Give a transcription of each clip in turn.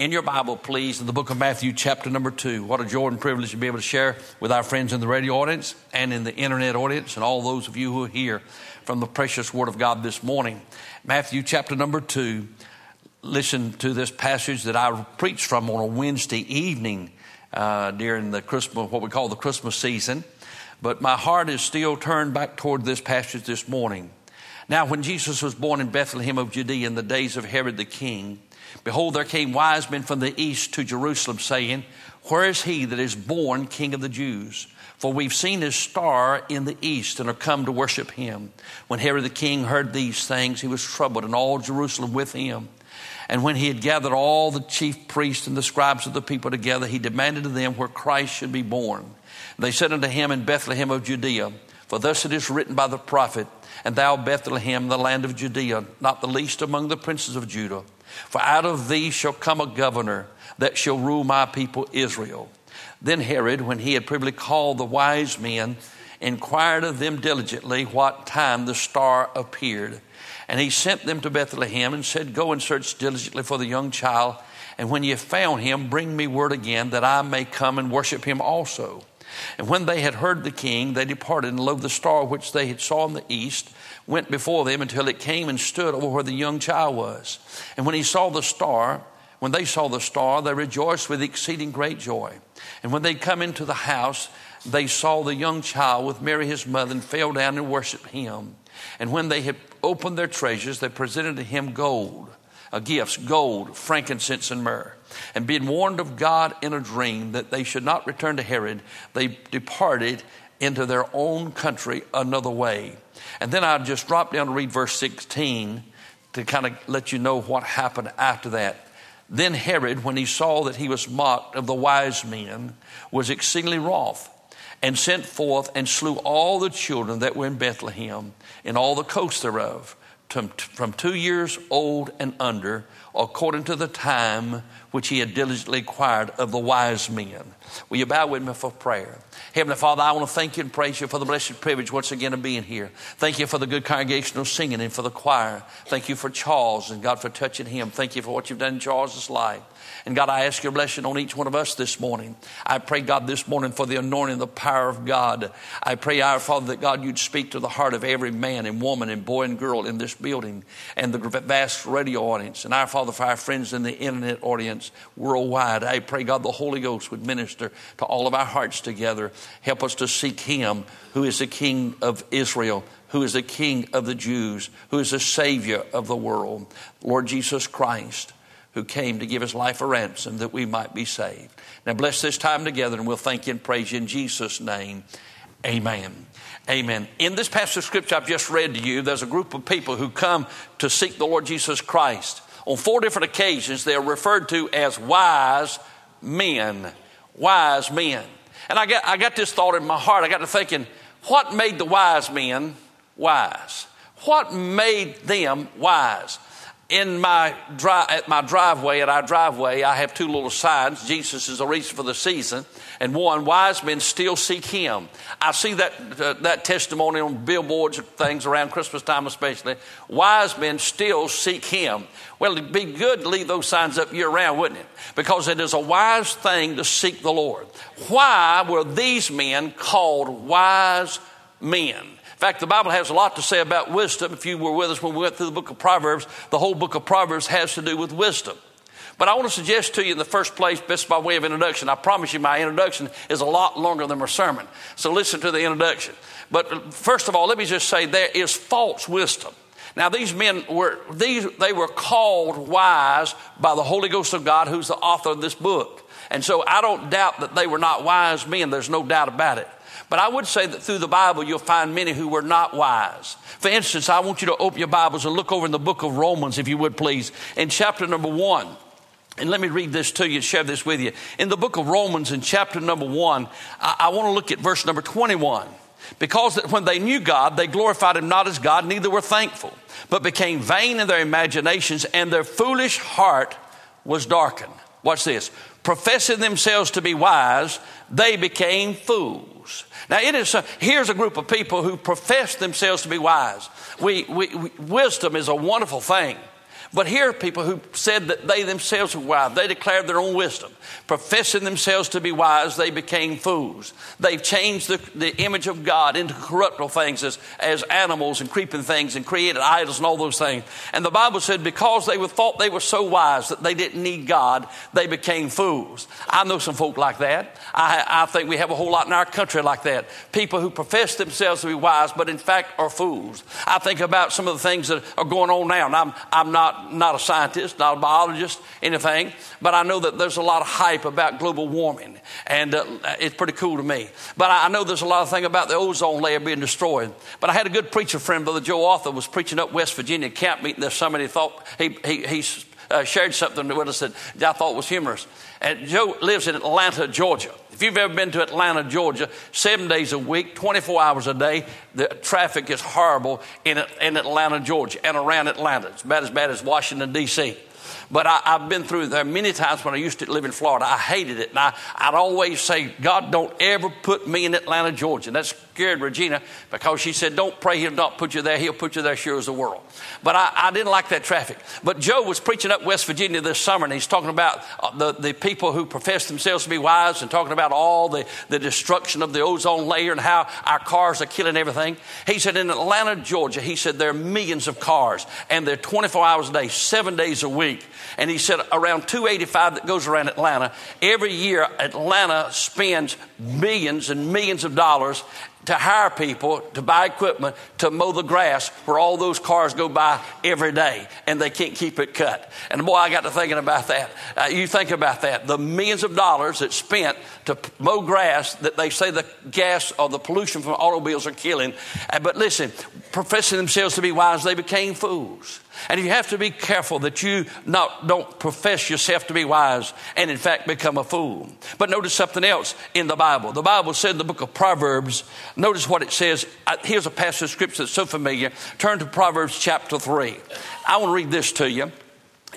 in your Bible, please, in the book of Matthew, chapter number two. What a joy and privilege to be able to share with our friends in the radio audience and in the internet audience and all those of you who are here from the precious Word of God this morning. Matthew, chapter number two. Listen to this passage that I preached from on a Wednesday evening uh, during the Christmas, what we call the Christmas season. But my heart is still turned back toward this passage this morning. Now, when Jesus was born in Bethlehem of Judea in the days of Herod the king, behold, there came wise men from the east to Jerusalem, saying, Where is he that is born king of the Jews? For we've seen his star in the east and are come to worship him. When Herod the king heard these things, he was troubled, and all Jerusalem with him. And when he had gathered all the chief priests and the scribes of the people together, he demanded of them where Christ should be born. They said unto him in Bethlehem of Judea, For thus it is written by the prophet, and thou, Bethlehem, the land of Judea, not the least among the princes of Judah. For out of thee shall come a governor that shall rule my people Israel. Then Herod, when he had privily called the wise men, inquired of them diligently what time the star appeared. And he sent them to Bethlehem and said, Go and search diligently for the young child, and when ye have found him, bring me word again that I may come and worship him also. And when they had heard the king, they departed, and lo, the star which they had saw in the east went before them until it came and stood over where the young child was. And when he saw the star, when they saw the star, they rejoiced with exceeding great joy. And when they come into the house, they saw the young child with Mary his mother and fell down and worshiped him. And when they had opened their treasures, they presented to him gold, uh, gifts, gold, frankincense, and myrrh. And being warned of God in a dream that they should not return to Herod, they departed into their own country another way. And then I just drop down to read verse 16 to kind of let you know what happened after that. Then Herod, when he saw that he was mocked of the wise men, was exceedingly wroth and sent forth and slew all the children that were in Bethlehem and all the coasts thereof, from two years old and under, according to the time which he had diligently acquired of the wise men. Will you bow with me for prayer? Heavenly Father, I want to thank you and praise you for the blessed privilege once again of being here. Thank you for the good congregational singing and for the choir. Thank you for Charles and God for touching him. Thank you for what you've done in Charles's life. And God, I ask your blessing on each one of us this morning. I pray, God, this morning for the anointing, the power of God. I pray, our Father, that God, you'd speak to the heart of every man and woman and boy and girl in this building and the vast radio audience. And our Father, for our friends in the internet audience worldwide, I pray, God, the Holy Ghost would minister to all of our hearts together. Help us to seek Him who is the King of Israel who is the King of the Jews, who is the Savior of the world, Lord Jesus Christ who came to give his life a ransom that we might be saved. Now, bless this time together, and we'll thank you and praise you in Jesus' name. Amen. Amen. In this passage of scripture I've just read to you, there's a group of people who come to seek the Lord Jesus Christ. On four different occasions, they're referred to as wise men. Wise men. And I got, I got this thought in my heart. I got to thinking, what made the wise men wise? What made them wise? In my at my driveway, at our driveway, I have two little signs. Jesus is the reason for the season, and one, wise men still seek Him. I see that uh, that testimony on billboards and things around Christmas time, especially. Wise men still seek Him. Well, it'd be good to leave those signs up year round, wouldn't it? Because it is a wise thing to seek the Lord. Why were these men called wise men? Fact, the Bible has a lot to say about wisdom. If you were with us when we went through the book of Proverbs, the whole book of Proverbs has to do with wisdom. But I want to suggest to you in the first place, just by way of introduction, I promise you my introduction is a lot longer than my sermon. So listen to the introduction. But first of all, let me just say there is false wisdom. Now these men were these they were called wise by the Holy Ghost of God, who's the author of this book. And so I don't doubt that they were not wise men. There's no doubt about it. But I would say that through the Bible, you'll find many who were not wise. For instance, I want you to open your Bibles and look over in the book of Romans, if you would please, in chapter number one. And let me read this to you and share this with you. In the book of Romans, in chapter number one, I, I want to look at verse number 21. Because that when they knew God, they glorified him not as God, neither were thankful, but became vain in their imaginations, and their foolish heart was darkened. Watch this. Professing themselves to be wise, they became fools. Now, it is a, here's a group of people who profess themselves to be wise. We, we, we, wisdom is a wonderful thing, But here are people who said that they themselves were wise. They declared their own wisdom. Professing themselves to be wise, they became fools. They've changed the, the image of God into corruptible things as, as animals and creeping things and created idols and all those things. And the Bible said because they were, thought they were so wise that they didn't need God, they became fools. I know some folk like that. I, I think we have a whole lot in our country like that. People who profess themselves to be wise, but in fact are fools. I think about some of the things that are going on now. And I'm, I'm not not, a scientist, not a biologist, anything, but I know that there's a lot of hype about global warming, and uh, it's pretty cool to me. But I know there's a lot of thing about the ozone layer being destroyed. But I had a good preacher friend, Brother Joe Arthur, was preaching up West Virginia camp meeting this summer, and he thought, he, he, he uh, shared something with us that I thought was humorous. And Joe lives in Atlanta, Georgia. If you've ever been to Atlanta, Georgia, seven days a week, 24 hours a day, the traffic is horrible in, in Atlanta, Georgia, and around Atlanta. It's about as bad as Washington, D.C. But I, have been through there many times when I used to live in Florida. I hated it. And I, I'd always say, God, don't ever put me in Atlanta, Georgia. And that scared Regina because she said, Don't pray he'll not put you there. He'll put you there sure as the world. But I, I didn't like that traffic. But Joe was preaching up West Virginia this summer, and he's talking about uh, the, the people who profess themselves to be wise and talking about all the, the destruction of the ozone layer and how our cars are killing everything. He said, In Atlanta, Georgia, he said, there are millions of cars, and they're 24 hours a day, seven days a week. And he said around 285 that goes around Atlanta. Every year, Atlanta spends millions and millions of dollars to hire people to buy equipment to mow the grass where all those cars go by every day and they can't keep it cut. And boy, I got to thinking about that. Uh, you think about that. The millions of dollars that's spent to mow grass that they say the gas or the pollution from automobiles are killing. Uh, but listen, professing themselves to be wise, they became fools. And you have to be careful that you not, don't profess yourself to be wise and in fact become a fool. But notice something else in the Bible. The Bible said in the book of Proverbs, notice what it says. Here's a passage of scripture that's so familiar. Turn to Proverbs chapter 3. I want to read this to you.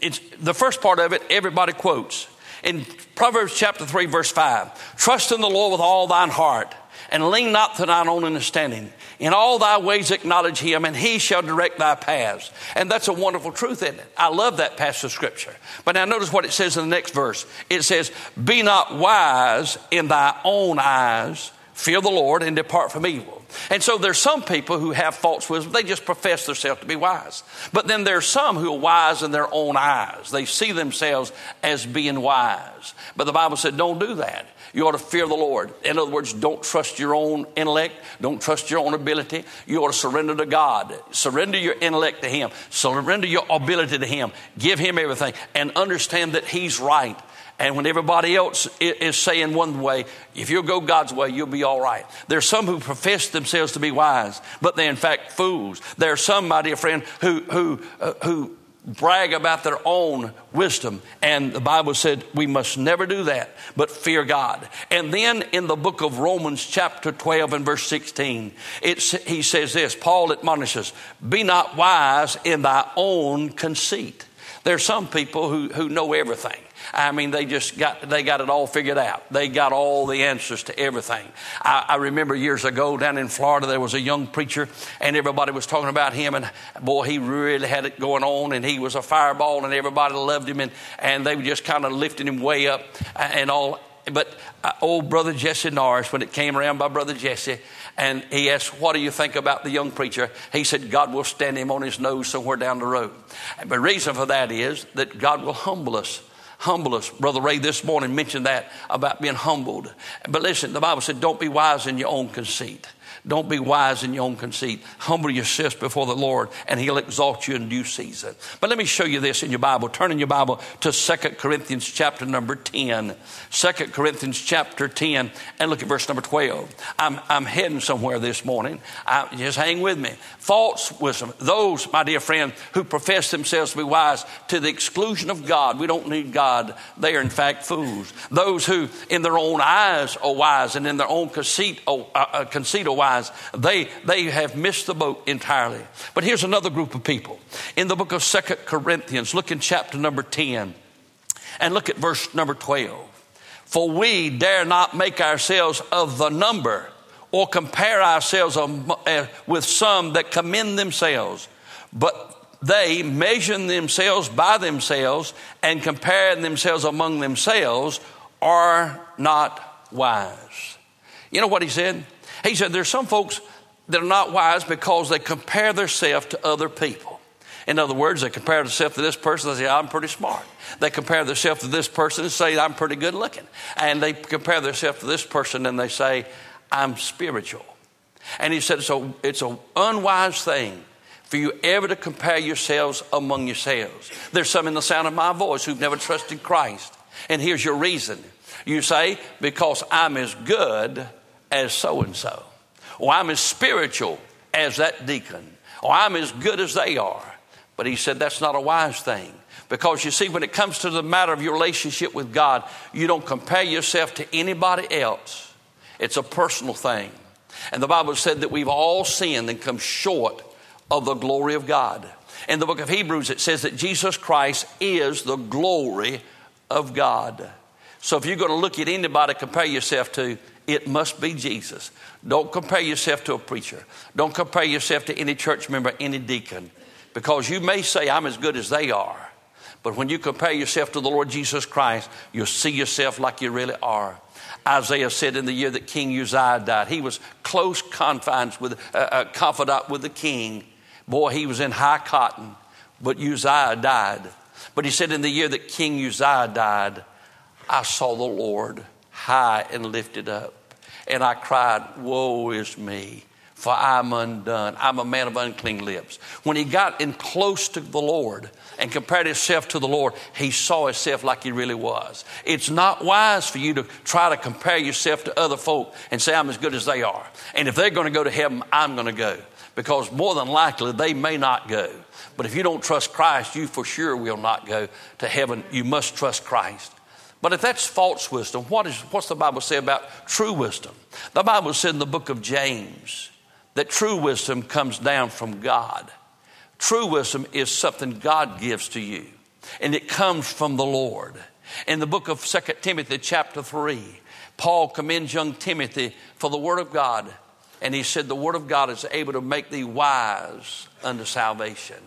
It's the first part of it, everybody quotes. In Proverbs chapter 3, verse 5, trust in the Lord with all thine heart and lean not to thine own understanding. In all thy ways acknowledge him, and he shall direct thy paths. And that's a wonderful truth, isn't it? I love that passage of scripture. But now notice what it says in the next verse. It says, Be not wise in thy own eyes, fear the Lord, and depart from evil. And so there's some people who have false wisdom. They just profess themselves to be wise. But then there's some who are wise in their own eyes. They see themselves as being wise. But the Bible said, don't do that. You ought to fear the Lord. In other words, don't trust your own intellect. Don't trust your own ability. You ought to surrender to God. Surrender your intellect to Him. Surrender your ability to Him. Give Him everything and understand that He's right. And when everybody else is saying one way, if you'll go God's way, you'll be all right. There's some who profess themselves to be wise, but they're in fact fools. There are some, my dear friend, who, who, uh, who brag about their own wisdom. And the Bible said we must never do that, but fear God. And then in the book of Romans, chapter 12 and verse 16, it's, he says this Paul admonishes, Be not wise in thy own conceit. There are some people who, who know everything. I mean, they just got, they got it all figured out. They got all the answers to everything. I, I, remember years ago down in Florida, there was a young preacher and everybody was talking about him and boy, he really had it going on and he was a fireball and everybody loved him and, and they were just kind of lifting him way up and all. But uh, old brother Jesse Norris, when it came around by brother Jesse, and he asked, What do you think about the young preacher? He said, God will stand him on his nose somewhere down the road. And the reason for that is that God will humble us humble us. Brother Ray this morning mentioned that about being humbled. But listen, the Bible said, don't be wise in your own conceit. Don't be wise in your own conceit. Humble yourself before the Lord, and He'll exalt you in due season. But let me show you this in your Bible. Turn in your Bible to 2 Corinthians chapter number 10. 2 Corinthians chapter 10, and look at verse number 12. I'm, I'm heading somewhere this morning. I, just hang with me. False wisdom. Those, my dear friend, who profess themselves to be wise to the exclusion of God. We don't need God. They are, in fact, fools. Those who, in their own eyes, are wise, and in their own conceit, uh, uh, conceit are wise they, they have missed the boat entirely. But here's another group of people. In the book of Second Corinthians, look in chapter number 10 and look at verse number 12. For we dare not make ourselves of the number or compare ourselves uh, with some that commend themselves, but they measuring themselves by themselves and comparing themselves among themselves are not wise. You know what he said? He said there's some folks that are not wise because they compare themselves to other people. In other words, they compare themselves to this person and say, I'm pretty smart. They compare themselves to this person and say, I'm pretty good looking. And they compare themselves to this person and they say, I'm spiritual. And he said, so it's an unwise thing for you ever to compare yourselves among yourselves. There's some in the sound of my voice who've never trusted Christ. And here's your reason. You say, because I'm as good as so and so. Or I'm as spiritual as that deacon. Or I'm as good as they are. But he said that's not a wise thing. Because you see, when it comes to the matter of your relationship with God, you don't compare yourself to anybody else. It's a personal thing. And the Bible said that we've all sinned and come short of the glory of God. In the book of Hebrews, it says that Jesus Christ is the glory of God. So if you're going to look at anybody compare yourself to, it must be Jesus. Don't compare yourself to a preacher. Don't compare yourself to any church member, any deacon, because you may say, I'm as good as they are. But when you compare yourself to the Lord Jesus Christ, you'll see yourself like you really are. Isaiah said in the year that King Uzziah died, he was close confines with, uh, uh, confidant with the king. Boy, he was in high cotton, but Uzziah died. But he said in the year that King Uzziah died, I saw the Lord high and lifted up. And I cried, Woe is me, for I'm undone. I'm a man of unclean lips. When he got in close to the Lord and compared himself to the Lord, he saw himself like he really was. It's not wise for you to try to compare yourself to other folk and say, I'm as good as they are. And if they're going to go to heaven, I'm going to go. Because more than likely, they may not go. But if you don't trust Christ, you for sure will not go to heaven. You must trust Christ. But if that's false wisdom, what is, what's the Bible say about true wisdom? The Bible said in the book of James that true wisdom comes down from God. True wisdom is something God gives to you, and it comes from the Lord. In the book of 2 Timothy, chapter 3, Paul commends young Timothy for the Word of God, and he said, The Word of God is able to make thee wise unto salvation.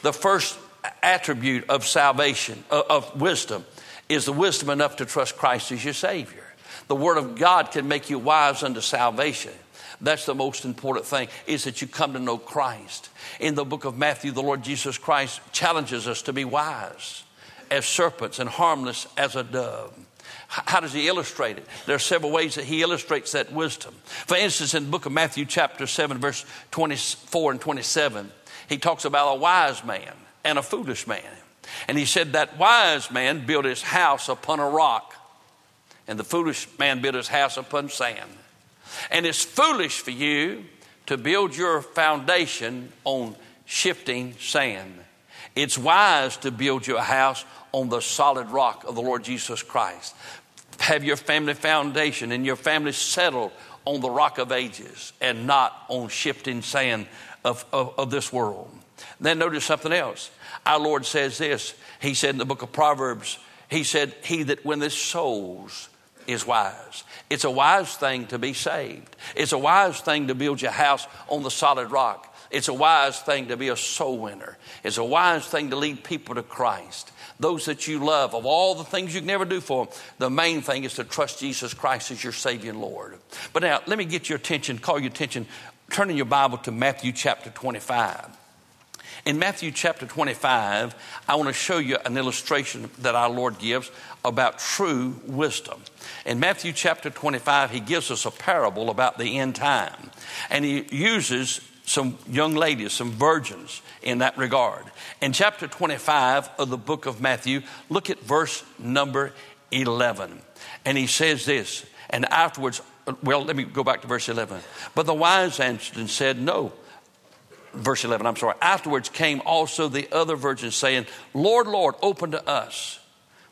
The first attribute of salvation, uh, of wisdom, is the wisdom enough to trust Christ as your Savior. The Word of God can make you wise unto salvation. That's the most important thing, is that you come to know Christ. In the book of Matthew, the Lord Jesus Christ challenges us to be wise as serpents and harmless as a dove. How does he illustrate it? There are several ways that he illustrates that wisdom. For instance, in the book of Matthew, chapter 7, verse 24 and 27, he talks about a wise man and a foolish man. And he said that wise man built his house upon a rock, and the foolish man built his house upon sand. And it's foolish for you to build your foundation on shifting sand. It's wise to build your house on the solid rock of the Lord Jesus Christ. Have your family foundation and your family settled on the rock of ages and not on shifting sand of, of, of this world. Then notice something else. Our Lord says this. He said in the book of Proverbs, He said, He that winneth souls is wise. It's a wise thing to be saved. It's a wise thing to build your house on the solid rock. It's a wise thing to be a soul winner. It's a wise thing to lead people to Christ. Those that you love, of all the things you can never do for them, the main thing is to trust Jesus Christ as your Savior and Lord. But now, let me get your attention, call your attention, turn in your Bible to Matthew chapter 25. In Matthew chapter 25, I want to show you an illustration that our Lord gives about true wisdom. In Matthew chapter 25, he gives us a parable about the end time, and he uses some young ladies, some virgins in that regard. In chapter 25 of the book of Matthew, look at verse number 11. And he says this, and afterwards, uh, well, let me go back to verse 11. But the wise answered and said, No verse 11, I'm sorry. Afterwards came also the other virgins, saying, Lord, Lord, open to us.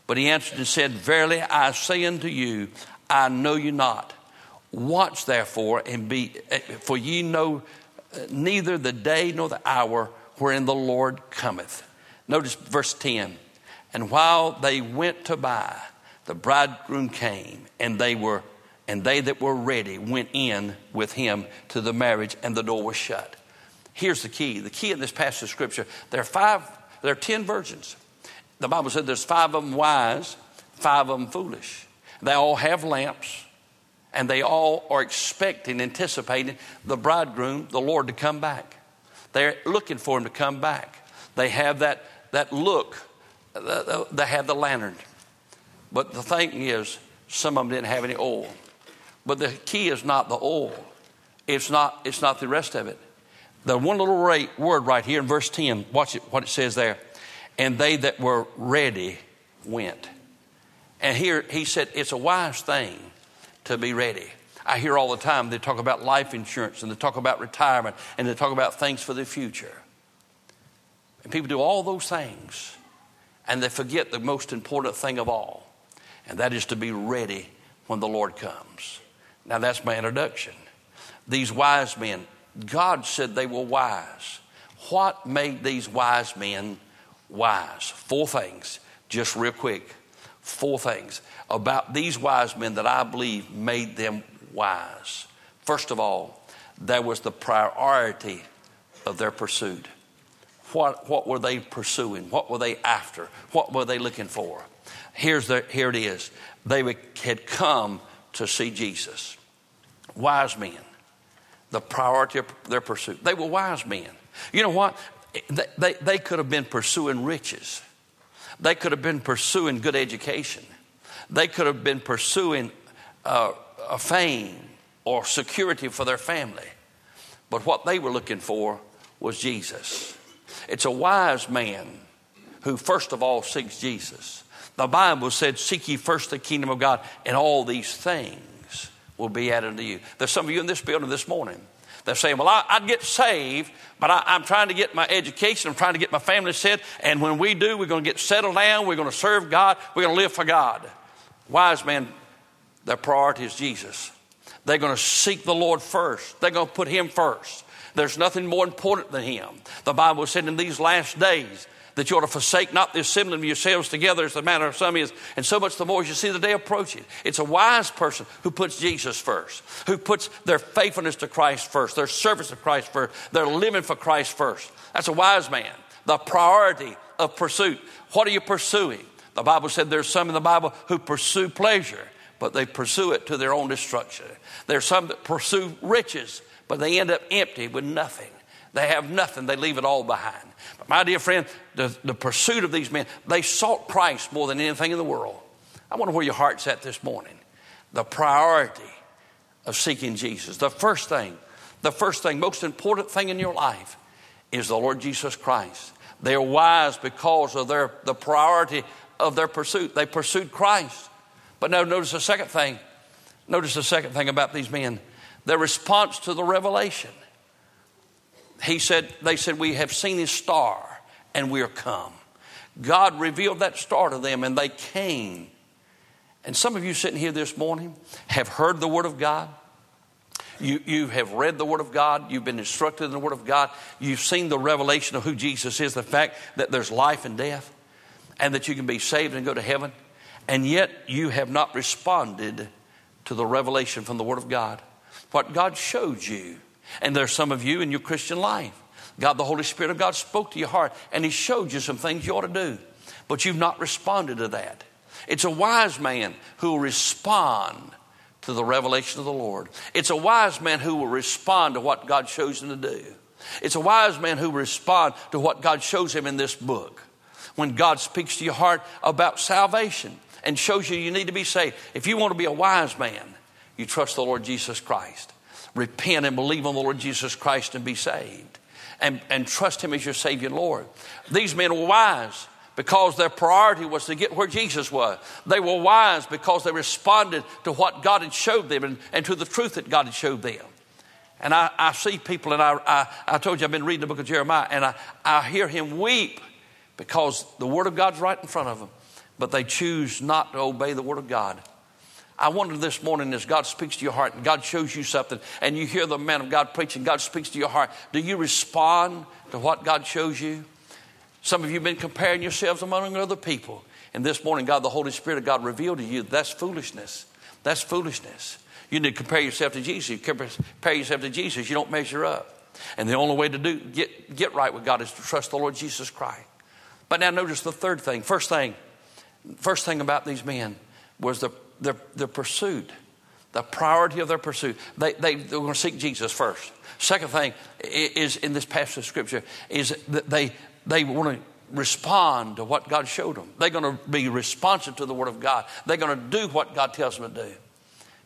But he answered and said, Verily I say unto you, I know you not. Watch therefore and be, eh, for ye know eh, neither the day nor the hour wherein the Lord cometh. Notice verse 10. And while they went to buy, the bridegroom came, and they were and they that were ready went in with him to the marriage, and the door was shut. Here's the key. The key in this passage of scripture, there are five, there are ten virgins. The Bible said there's five of them wise, five of them foolish. They all have lamps, and they all are expecting, anticipating the bridegroom, the Lord, to come back. They're looking for him to come back. They have that, that look, uh, uh, uh, they have the lantern. But the thing is, some of them didn't have any oil. But the key is not the oil, it's not, it's not the rest of it. The one little word right here in verse 10, watch it, what it says there. And they that were ready went. And here he said, it's a wise thing to be ready. I hear all the time they talk about life insurance and they talk about retirement and they talk about things for the future. And people do all those things and they forget the most important thing of all, and that is to be ready when the Lord comes. Now, that's my introduction. These wise men, God said they were wise. What made these wise men wise? Four things, just real quick. Four things about these wise men that I believe made them wise. First of all, there was the priority of their pursuit. What, what were they pursuing? What were they after? What were they looking for? Here's the, here it is. They had come to see Jesus. Wise men, the priority of their pursuit. They were wise men. You know what? They, they, they could have been pursuing riches, they could have been pursuing good education, they could have been pursuing uh, a fame or security for their family. But what they were looking for was Jesus. It's a wise man who, first of all, seeks Jesus. The Bible said, Seek ye first the kingdom of God, and all these things will be added to you. There's some of you in this building this morning. They're saying, Well, I, would get saved, but I, am trying to get my education, I'm trying to get my family set, and when we do, we're going to get settled down, we're going to serve God, we're going to live for God. Wise men, their priority is Jesus. They're going to seek the Lord first, they're going to put Him first. There's nothing more important than Him. The Bible said in these last days, that you ought to forsake not the assembling of yourselves together as the manner of some is, and so much the more as you see the day approaching. It's a wise person who puts Jesus first, who puts their faithfulness to Christ first, their service to Christ first, their living for Christ first. That's a wise man. The priority of pursuit. What are you pursuing? The Bible said there's some in the Bible who pursue pleasure, but they pursue it to their own destruction. There's some that pursue riches, but they end up empty with nothing. They have nothing, they leave it all behind. But my dear friend, the, the pursuit of these men, they sought Christ more than anything in the world. I wonder where your heart's at this morning. The priority of seeking Jesus. The first thing, the first thing, most important thing in your life is the Lord Jesus Christ. They are wise because of their the priority of their pursuit. They pursued Christ. But now notice the second thing. Notice the second thing about these men. Their response to the revelation he said, they said, We have seen his star and we are come. God revealed that star to them and they came. And some of you sitting here this morning have heard the word of God. You, you have read the Word of God. You've been instructed in the Word of God. You've seen the revelation of who Jesus is, the fact that there's life and death, and that you can be saved and go to heaven. And yet you have not responded to the revelation from the Word of God. What God showed you and there's some of you in your Christian life. God, the Holy Spirit of God spoke to your heart and He showed you some things you ought to do, but you've not responded to that. It's a wise man who will respond to the revelation of the Lord. It's a wise man who will respond to what God shows him to do. It's a wise man who will respond to what God shows him in this book. When God speaks to your heart about salvation and shows you you need to be saved, if you want to be a wise man, you trust the Lord Jesus Christ repent and believe on the Lord Jesus Christ and be saved and, and trust Him as your Savior and Lord. These men were wise because their priority was to get where Jesus was. They were wise because they responded to what God had showed them and, and to the truth that God had showed them. And I, I see people, and I, I, I, told you I've been reading the book of Jeremiah, and I, I hear him weep because the Word of God's right in front of them, but they choose not to obey the Word of God. I wonder this morning as God speaks to your heart and God shows you something and you hear the man of God preaching, God speaks to your heart, do you respond to what God shows you? Some of you have been comparing yourselves among other people. And this morning, God, the Holy Spirit of God revealed to you that's foolishness. That's foolishness. You need to compare yourself to Jesus. You compare yourself to Jesus, you don't measure up. And the only way to do get, get right with God is to trust the Lord Jesus Christ. But now notice the third thing. First thing, first thing about these men was the, their, their pursuit, the priority of their pursuit. They, they, they were going to seek Jesus first. Second thing is in this passage of scripture is that they, they want to respond to what God showed them. They're going to be responsive to the Word of God. They're going to do what God tells them to do.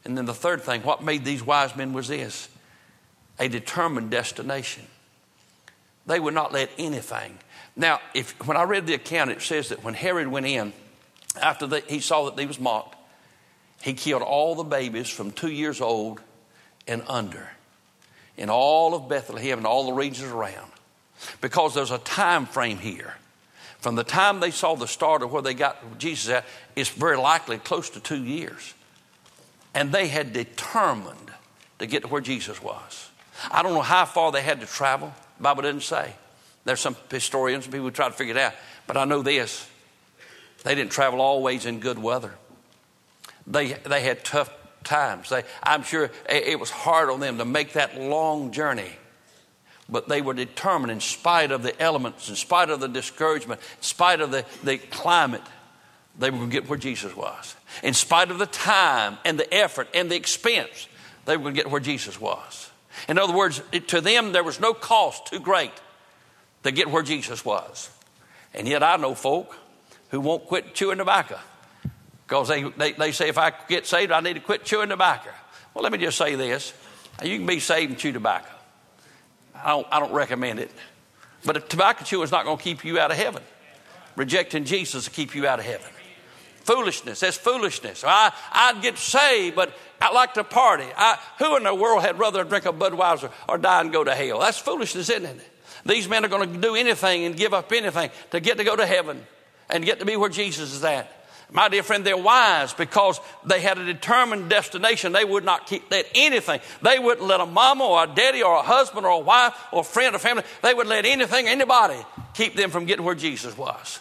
And then the third thing, what made these wise men was this a determined destination. They would not let anything. Now, if, when I read the account, it says that when Herod went in, after the, he saw that he was mocked, he killed all the babies from two years old and under in all of Bethlehem and all the regions around. Because there's a time frame here. From the time they saw the star to where they got Jesus at, it's very likely close to two years. And they had determined to get to where Jesus was. I don't know how far they had to travel. The Bible didn't say. There's some historians and people who try to figure it out. But I know this. They didn't travel always in good weather. They, they had tough times. They, I'm sure it was hard on them to make that long journey. But they were determined, in spite of the elements, in spite of the discouragement, in spite of the, the climate, they were going to get where Jesus was. In spite of the time and the effort and the expense, they were going to get where Jesus was. In other words, to them, there was no cost too great to get where Jesus was. And yet, I know folk who won't quit chewing tobacco because they, they, they say, if I get saved, I need to quit chewing tobacco. Well, let me just say this you can be saved and chew tobacco. I don't, I don't recommend it. But a tobacco chewing is not going to keep you out of heaven. Rejecting Jesus will keep you out of heaven. Foolishness, that's foolishness. I, I'd get saved, but I like to party. I, who in the world had rather drink a Budweiser or die and go to hell? That's foolishness, isn't it? These men are going to do anything and give up anything to get to go to heaven and get to be where Jesus is at. My dear friend, they're wise because they had a determined destination. They would not keep that anything. They wouldn't let a mama or a daddy or a husband or a wife or a friend or family, they would let anything, anybody keep them from getting where Jesus was.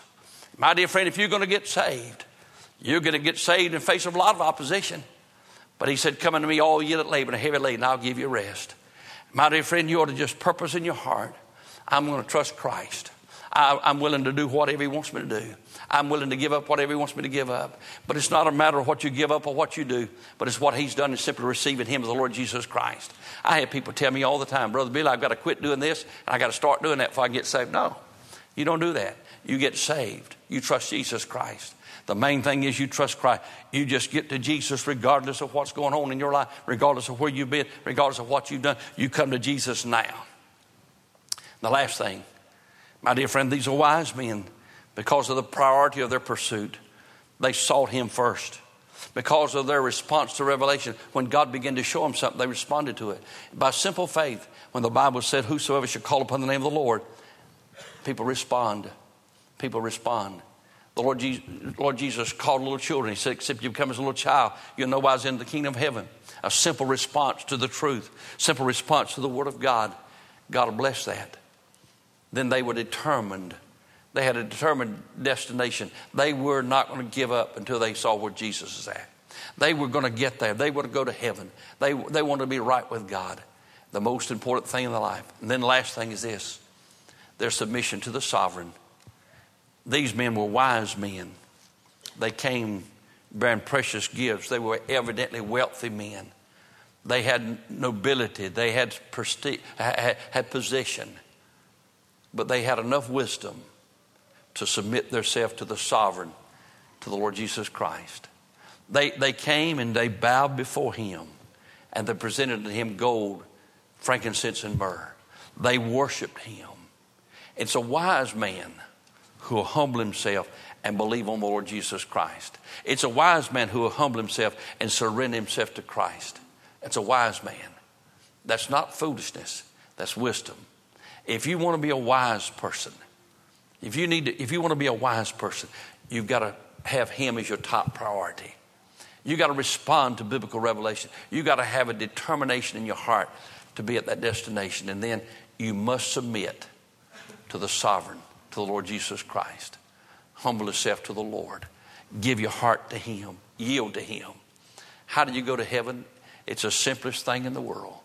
My dear friend, if you're going to get saved, you're going to get saved in face of a lot of opposition. But he said, Come unto me, all ye that labor and heavy laden, I'll give you rest. My dear friend, you ought to just purpose in your heart I'm going to trust Christ. I, am willing to do whatever He wants me to do. I'm willing to give up whatever He wants me to give up. But it's not a matter of what you give up or what you do, but it's what He's done is simply receiving Him as the Lord Jesus Christ. I have people tell me all the time, Brother Billy, I've got to quit doing this and I've got to start doing that before I get saved. No, you don't do that. You get saved. You trust Jesus Christ. The main thing is you trust Christ. You just get to Jesus regardless of what's going on in your life, regardless of where you've been, regardless of what you've done. You come to Jesus now. The last thing, my dear friend, these are wise men because of the priority of their pursuit. They sought Him first. Because of their response to revelation, when God began to show them something, they responded to it. By simple faith, when the Bible said, Whosoever shall call upon the name of the Lord, people respond. People respond. The Lord Jesus, Lord Jesus called little children. He said, Except you become as a little child, you'll know why in the kingdom of heaven. A simple response to the truth, simple response to the Word of God. God will bless that then they were determined. They had a determined destination. They were not going to give up until they saw where Jesus is at. They were going to get there. They were to go to heaven. They, they wanted to be right with God. The most important thing in their life. And then the last thing is this their submission to the sovereign. These men were wise men. They came bearing precious gifts. They were evidently wealthy men. They had nobility. They had, had, had position but they had enough wisdom to submit themselves to the sovereign, to the Lord Jesus Christ. They, they came and they bowed before him and they presented to him gold, frankincense, and myrrh. They worshiped him. It's a wise man who will humble himself and believe on the Lord Jesus Christ. It's a wise man who will humble himself and surrender himself to Christ. It's a wise man. That's not foolishness, that's wisdom. If you want to be a wise person, if you need to, if you want to be a wise person, you've got to have him as your top priority. You got to respond to biblical revelation. You got to have a determination in your heart to be at that destination. And then you must submit to the sovereign, to the Lord Jesus Christ. Humble yourself to the Lord. Give your heart to Him. Yield to Him. How do you go to heaven? It's the simplest thing in the world.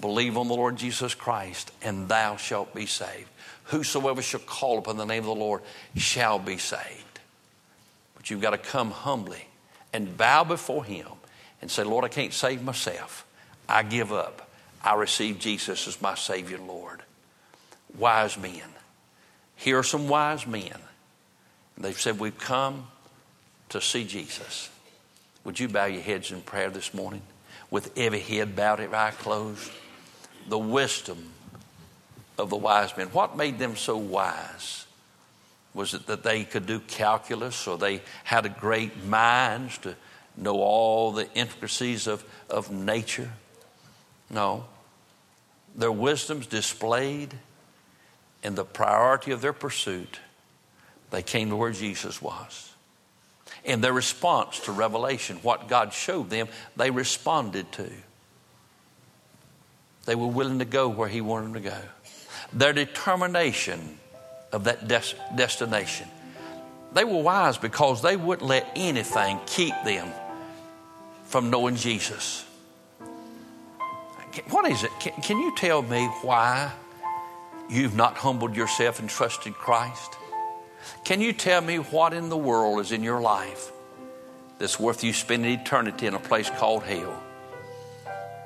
Believe on the Lord Jesus Christ, and thou shalt be saved. Whosoever shall call upon the name of the Lord shall be saved. But you've got to come humbly and bow before Him and say, Lord, I can't save myself. I give up. I receive Jesus as my Savior, Lord. Wise men. Here are some wise men. They've said, We've come to see Jesus. Would you bow your heads in prayer this morning with every head bowed, every eye closed? The wisdom of the wise men. What made them so wise? Was it that they could do calculus or they had a great minds to know all the intricacies of, of nature? No. Their wisdom's displayed in the priority of their pursuit. They came to where Jesus was. In their response to revelation, what God showed them, they responded to. They were willing to go where He wanted them to go their determination of that des- destination. They were wise because they wouldn't let anything keep them from knowing Jesus. What is it? Can, can you tell me why you've not humbled yourself and trusted Christ? Can you tell me what in the world is in your life that's worth you spending eternity in a place called hell?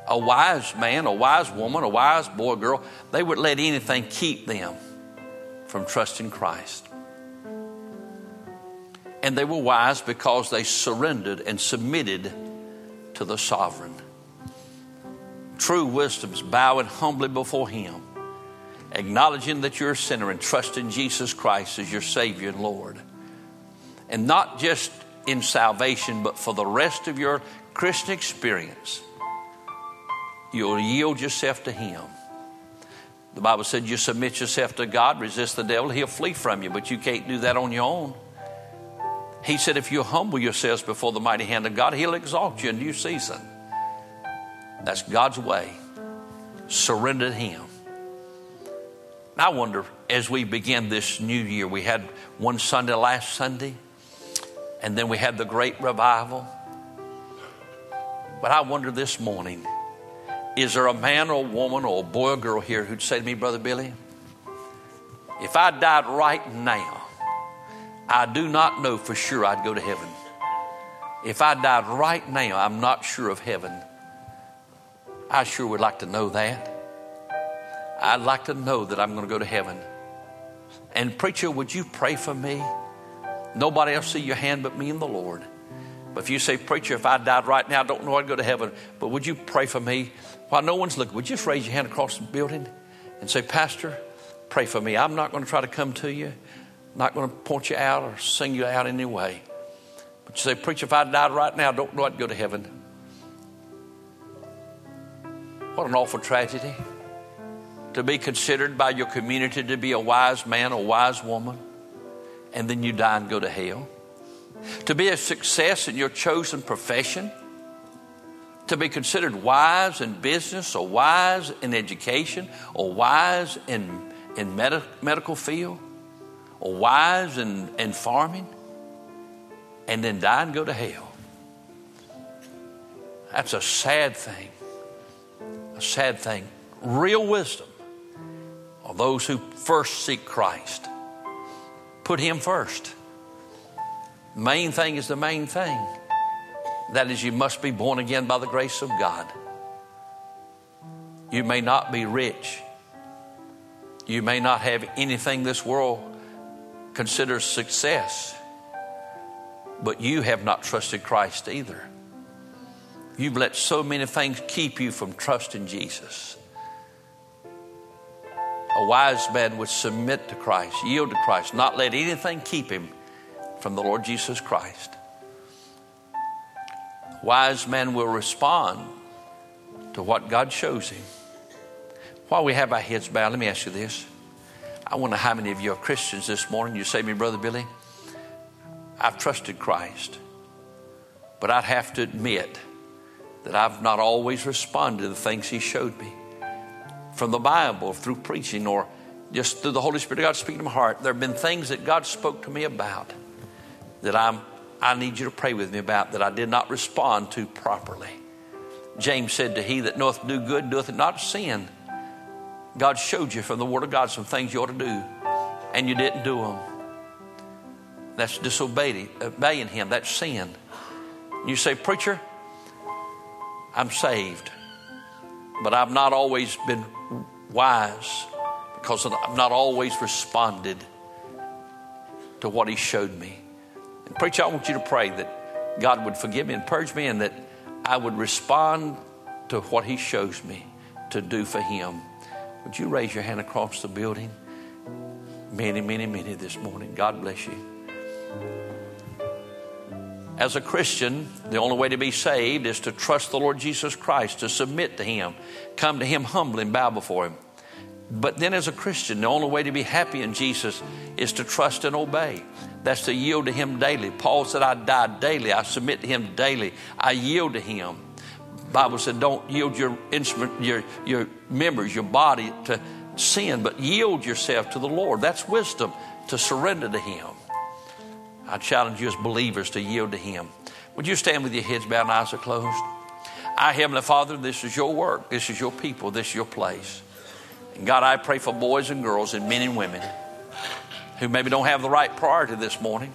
A wise man, a wise woman, a wise boy, girl, they would let anything keep them from trusting Christ. And they were wise because they surrendered and submitted to the sovereign. True wisdom's bowing humbly before Him, acknowledging that you're a sinner and trusting Jesus Christ as your Savior and Lord. And not just in salvation, but for the rest of your Christian experience You'll yield yourself to Him. The Bible said you submit yourself to God, resist the devil, he'll flee from you, but you can't do that on your own. He said, if you humble yourselves before the mighty hand of God, he'll exalt you in due season. That's God's way. Surrender to Him. I wonder, as we begin this new year, we had one Sunday last Sunday, and then we had the great revival. But I wonder this morning, is there a man or a woman or a boy or girl here who'd say to me, Brother Billy, if I died right now, I do not know for sure I'd go to heaven. If I died right now, I'm not sure of heaven. I sure would like to know that. I'd like to know that I'm going to go to heaven. And, preacher, would you pray for me? Nobody else see your hand but me and the Lord. But if you say, Preacher, if I died right now, I don't know I'd go to heaven, but would you pray for me? While no one's looking, would you just raise your hand across the building and say, Pastor, pray for me. I'm not going to try to come to you, I'm not going to point you out or sing you out in any way. But you say, Preacher, if I died right now, don't know I'd go to heaven. What an awful tragedy to be considered by your community to be a wise man, a wise woman, and then you die and go to hell. To be a success in your chosen profession to be considered wise in business or wise in education or wise in, in med- medical field or wise in, in farming and then die and go to hell. That's a sad thing. A sad thing. Real wisdom are those who first seek Christ. Put Him first. Main thing is the main thing. That is, you must be born again by the grace of God. You may not be rich. You may not have anything this world considers success, but you have not trusted Christ either. You've let so many things keep you from trusting Jesus. A wise man would submit to Christ, yield to Christ, not let anything keep him from the Lord Jesus Christ wise man will respond to what God shows him. While we have our heads bowed, let me ask you this. I wonder how many of you are Christians this morning. You say to me, Brother Billy, I've trusted Christ, but I'd have to admit that I've not always responded to the things He showed me from the Bible, through preaching, or just through the Holy Spirit of God speaking to my heart. There have been things that God spoke to me about that I'm I need you to pray with me about that I did not respond to properly. James said to he that knoweth do good doeth it not sin. God showed you from the Word of God some things you ought to do, and you didn't do them. That's disobeying obeying Him. That's sin. You say, Preacher, I'm saved, but I've not always been wise because I've not always responded to what He showed me. And preacher, I want you to pray that God would forgive me and purge me, and that I would respond to what He shows me to do for Him. Would you raise your hand across the building? Many, many, many this morning. God bless you. As a Christian, the only way to be saved is to trust the Lord Jesus Christ, to submit to Him, come to Him humbly and bow before Him. But then, as a Christian, the only way to be happy in Jesus is to trust and obey. That's to yield to Him daily. Paul said, I die daily. I submit to Him daily. I yield to Him. Bible said, don't yield your instrument, your, your members, your body to sin, but yield yourself to the Lord. That's wisdom to surrender to Him. I challenge you as believers to yield to Him. Would you stand with your heads bowed and eyes are closed? Our Heavenly Father, this is your work. This is your people. This is your place. And God, I pray for boys and girls and men and women who maybe don't have the right priority this morning.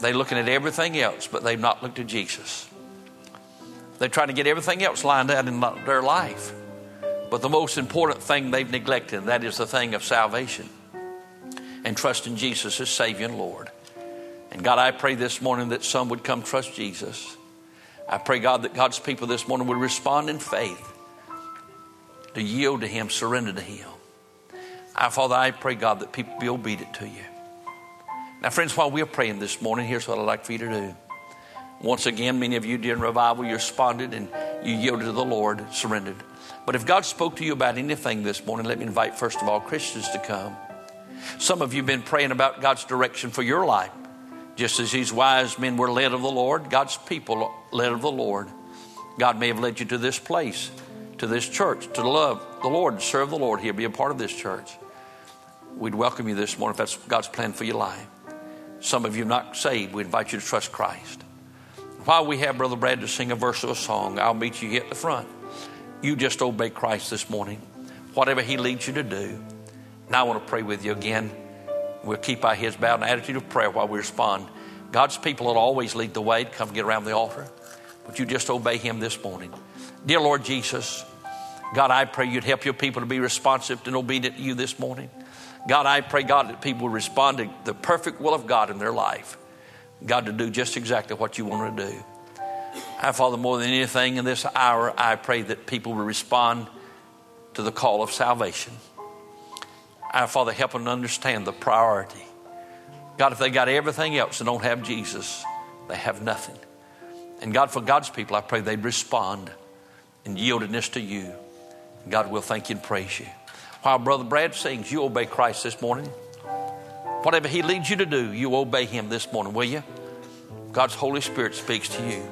They're looking at everything else, but they've not looked at Jesus. They're trying to get everything else lined out in their life. But the most important thing they've neglected, that is the thing of salvation and trusting Jesus as Savior and Lord. And God, I pray this morning that some would come trust Jesus. I pray, God, that God's people this morning would respond in faith to yield to Him, surrender to Him. Our Father, I pray, God, that people be obedient to you. Now, friends, while we're praying this morning, here's what I'd like for you to do. Once again, many of you during revival, you responded and you yielded to the Lord, surrendered. But if God spoke to you about anything this morning, let me invite, first of all, Christians to come. Some of you have been praying about God's direction for your life. Just as these wise men were led of the Lord, God's people led of the Lord. God may have led you to this place to this church to love the Lord serve the Lord. He'll be a part of this church. We'd welcome you this morning if that's God's plan for your life. Some of you not saved, we invite you to trust Christ. While we have Brother Brad to sing a verse of a song, I'll meet you here at the front. You just obey Christ this morning, whatever He leads you to do. Now I want to pray with you again. We'll keep our heads bowed in an attitude of prayer while we respond. God's people will always lead the way to come get around the altar. But you just obey Him this morning. Dear Lord Jesus, God, I pray you'd help your people to be responsive and obedient to you this morning. God, I pray, God, that people respond to the perfect will of God in their life. God, to do just exactly what you want to do. I, Father, more than anything in this hour, I pray that people will respond to the call of salvation. I, Father, help them understand the priority. God, if they got everything else and don't have Jesus, they have nothing. And God, for God's people, I pray they'd respond in yieldedness to you. God will thank you and praise you. While Brother Brad sings, you obey Christ this morning. Whatever He leads you to do, you obey Him this morning, will you? God's Holy Spirit speaks to you.